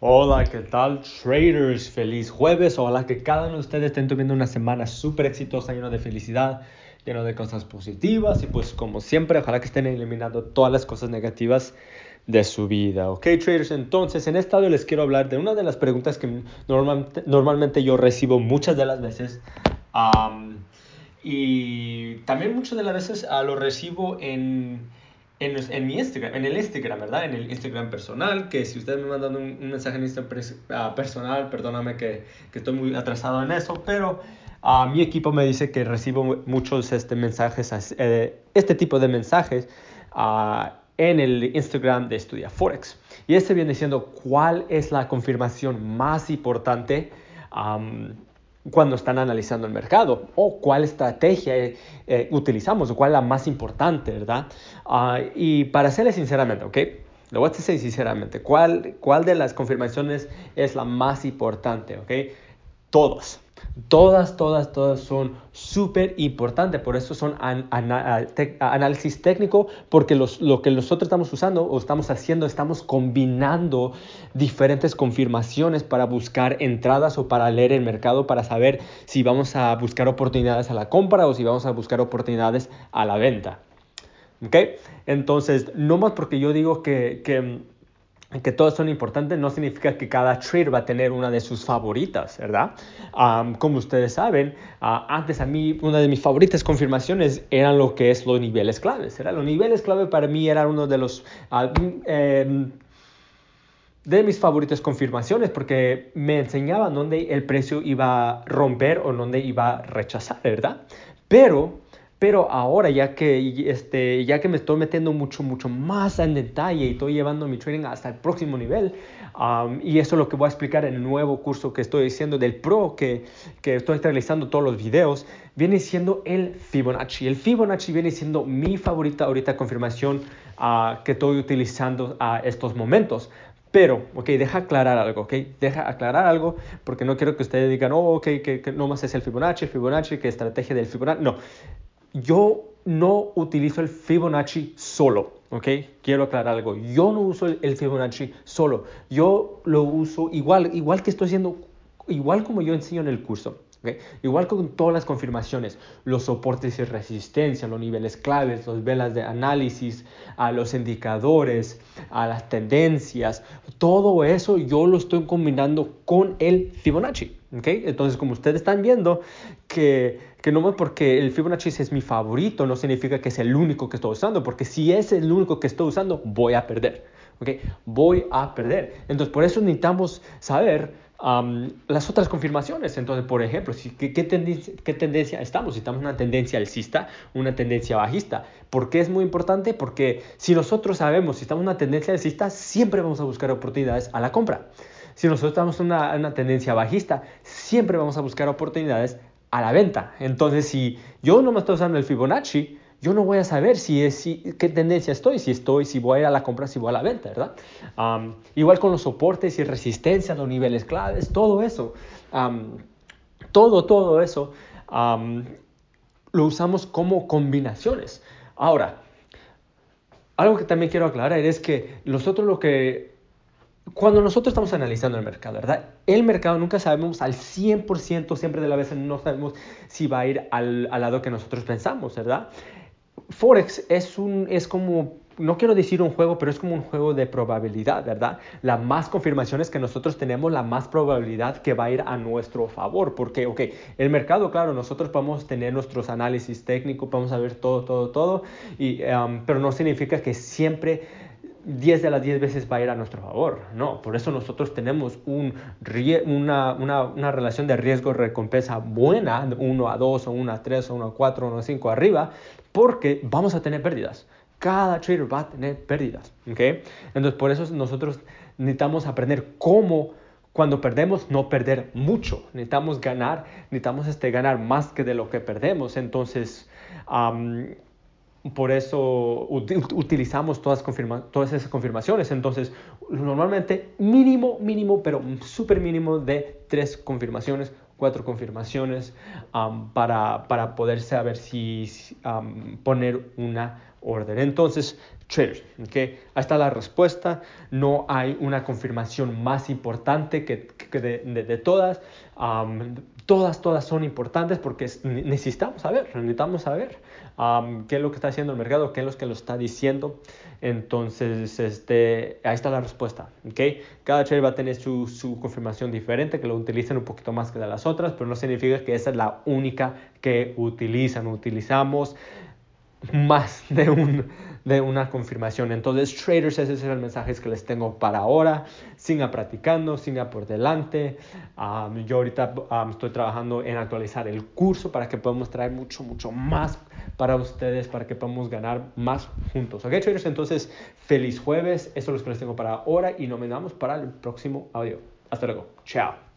Hola, ¿qué tal traders? Feliz jueves. Ojalá que cada uno de ustedes estén teniendo una semana súper exitosa, llena de felicidad, lleno de cosas positivas y pues como siempre, ojalá que estén eliminando todas las cosas negativas de su vida. Ok, traders, entonces en este audio les quiero hablar de una de las preguntas que normalmente, normalmente yo recibo muchas de las veces y también muchas de las veces uh, lo recibo en en, en, mi Instagram, en el Instagram, ¿verdad? En el Instagram personal, que si ustedes me mandan un, un mensaje en Instagram uh, personal, perdóname que, que, estoy muy atrasado en eso, pero uh, mi equipo me dice que recibo muchos este, mensajes, eh, este tipo de mensajes uh, en el Instagram de Estudia Forex. Y este viene diciendo cuál es la confirmación más importante um, cuando están analizando el mercado o cuál estrategia eh, eh, utilizamos o cuál es la más importante, ¿verdad? Uh, y para serles sinceramente, ¿ok? Le voy a decir sinceramente, ¿cuál, ¿cuál de las confirmaciones es la más importante, ¿ok? Todos. Todas, todas, todas son súper importantes, por eso son análisis técnico, porque lo que nosotros estamos usando o estamos haciendo, estamos combinando diferentes confirmaciones para buscar entradas o para leer el mercado, para saber si vamos a buscar oportunidades a la compra o si vamos a buscar oportunidades a la venta. ¿Ok? Entonces, no más porque yo digo que que todas son importantes, no significa que cada trader va a tener una de sus favoritas, ¿verdad? como ustedes saben, uh, antes a mí una de mis favoritas confirmaciones eran lo que es los niveles claves, ¿verdad? Los niveles clave para mí eran uno de los... Uh, de mis favoritas confirmaciones porque me enseñaban dónde el precio iba a romper o dónde iba a rechazar, ¿verdad? Pero pero ahora, ya que, este, ya que me estoy metiendo mucho, mucho más en detalle y estoy llevando mi trading hasta el próximo nivel, y eso es lo que voy a explicar en el nuevo curso que estoy diciendo del Pro, que, que estoy realizando todos los videos, viene siendo el Fibonacci. El Fibonacci viene siendo mi favorita ahorita confirmación uh, que estoy utilizando a estos momentos. Pero, ok, deja aclarar algo, ok, deja aclarar algo porque no quiero que ustedes digan, oh, ok, que, que es el Fibonacci, el Fibonacci, que estrategia del Fibonacci. No, yo no utilizo el Fibonacci solo, ¿ok? Quiero aclarar algo. Yo no uso el Fibonacci solo. Yo lo uso igual, igual que estoy haciendo, igual como yo enseño en el curso. ¿okay? Igual con todas las confirmaciones, los soportes y resistencia, los niveles claves, las velas de análisis, a los indicadores, a las tendencias, todo eso yo lo estoy combinando con el Fibonacci. ¿Okay? Entonces, como ustedes están viendo, que, que no porque el Fibonacci es mi favorito, no significa que es el único que estoy usando, porque si es el único que estoy usando, voy a perder. ¿okay? Voy a perder. Entonces, por eso necesitamos saber las otras confirmaciones. Entonces, por ejemplo, si, ¿qué, qué, tendencia, ¿qué, tendencia, estamos? Si estamos en una tendencia alcista, una tendencia bajista. ¿Por qué es muy importante? Porque si nosotros sabemos si estamos en una tendencia alcista, siempre vamos a buscar oportunidades a la compra. Si nosotros estamos en una, una tendencia bajista, siempre vamos a buscar oportunidades a la venta. Entonces, si yo no me estoy usando el Fibonacci, yo no voy a saber si es, si, qué tendencia estoy, si estoy, si voy a ir a la compra, si voy a la venta, ¿verdad? igual con los soportes y resistencia, los niveles claves, todo eso, todo, todo eso lo usamos como combinaciones. Ahora, algo que también quiero aclarar es que nosotros lo que cuando nosotros estamos analizando el mercado, ¿verdad? El mercado nunca sabemos al 100%, siempre de la vez no sabemos si va a ir al, al, lado que nosotros pensamos, ¿verdad? Forex es, un, es como, no quiero decir un juego, pero es como un juego de probabilidad, ¿verdad? La más confirmaciones que nosotros tenemos, la más probabilidad que va a ir a nuestro favor. Porque, ok, el mercado, claro, nosotros podemos tener nuestros análisis técnicos, podemos saber todo, todo, todo, y, um, pero no significa que siempre 10 de las 10 veces va a ir a nuestro favor. No, por eso nosotros tenemos un, una, una, una, relación de riesgo-recompensa buena, 1 a 2 o 1 a 3 o 1 a 4 o 1 a 5 arriba, porque vamos a tener pérdidas. Cada trader va a tener pérdidas. ¿okay? Entonces, por eso nosotros necesitamos aprender cómo cuando perdemos, no perder mucho. Necesitamos ganar, necesitamos este, ganar más que de lo que perdemos. Entonces, um, por eso utilizamos todas, todas esas confirmaciones. Entonces, normalmente mínimo, mínimo, pero súper mínimo de tres confirmaciones, cuatro confirmaciones para, para, poder saber si poner una orden. Entonces, traders. ¿okay? Ahí está la respuesta. No hay una confirmación más importante que, de, todas. todas, todas son importantes porque necesitamos saber, necesitamos saber qué es lo que está haciendo el mercado, qué es lo que lo está diciendo. Entonces, este, ahí está la respuesta. ¿okay? Cada trader va a tener su, su confirmación diferente, que lo utilicen un poquito más que de las otras, pero no significa que esa es la única que utilizan. Utilizamos más de, un, de una confirmación. Entonces, traders, ese es el mensaje que les tengo para ahora. Siga practicando, siga por delante. yo ahorita estoy trabajando en actualizar el curso para que podamos traer mucho, mucho más para ustedes, para que podamos ganar más juntos. ¿Ok, traders? Entonces, feliz jueves. Eso es lo que les tengo para ahora y nos vemos para el próximo audio. Hasta luego. Chao.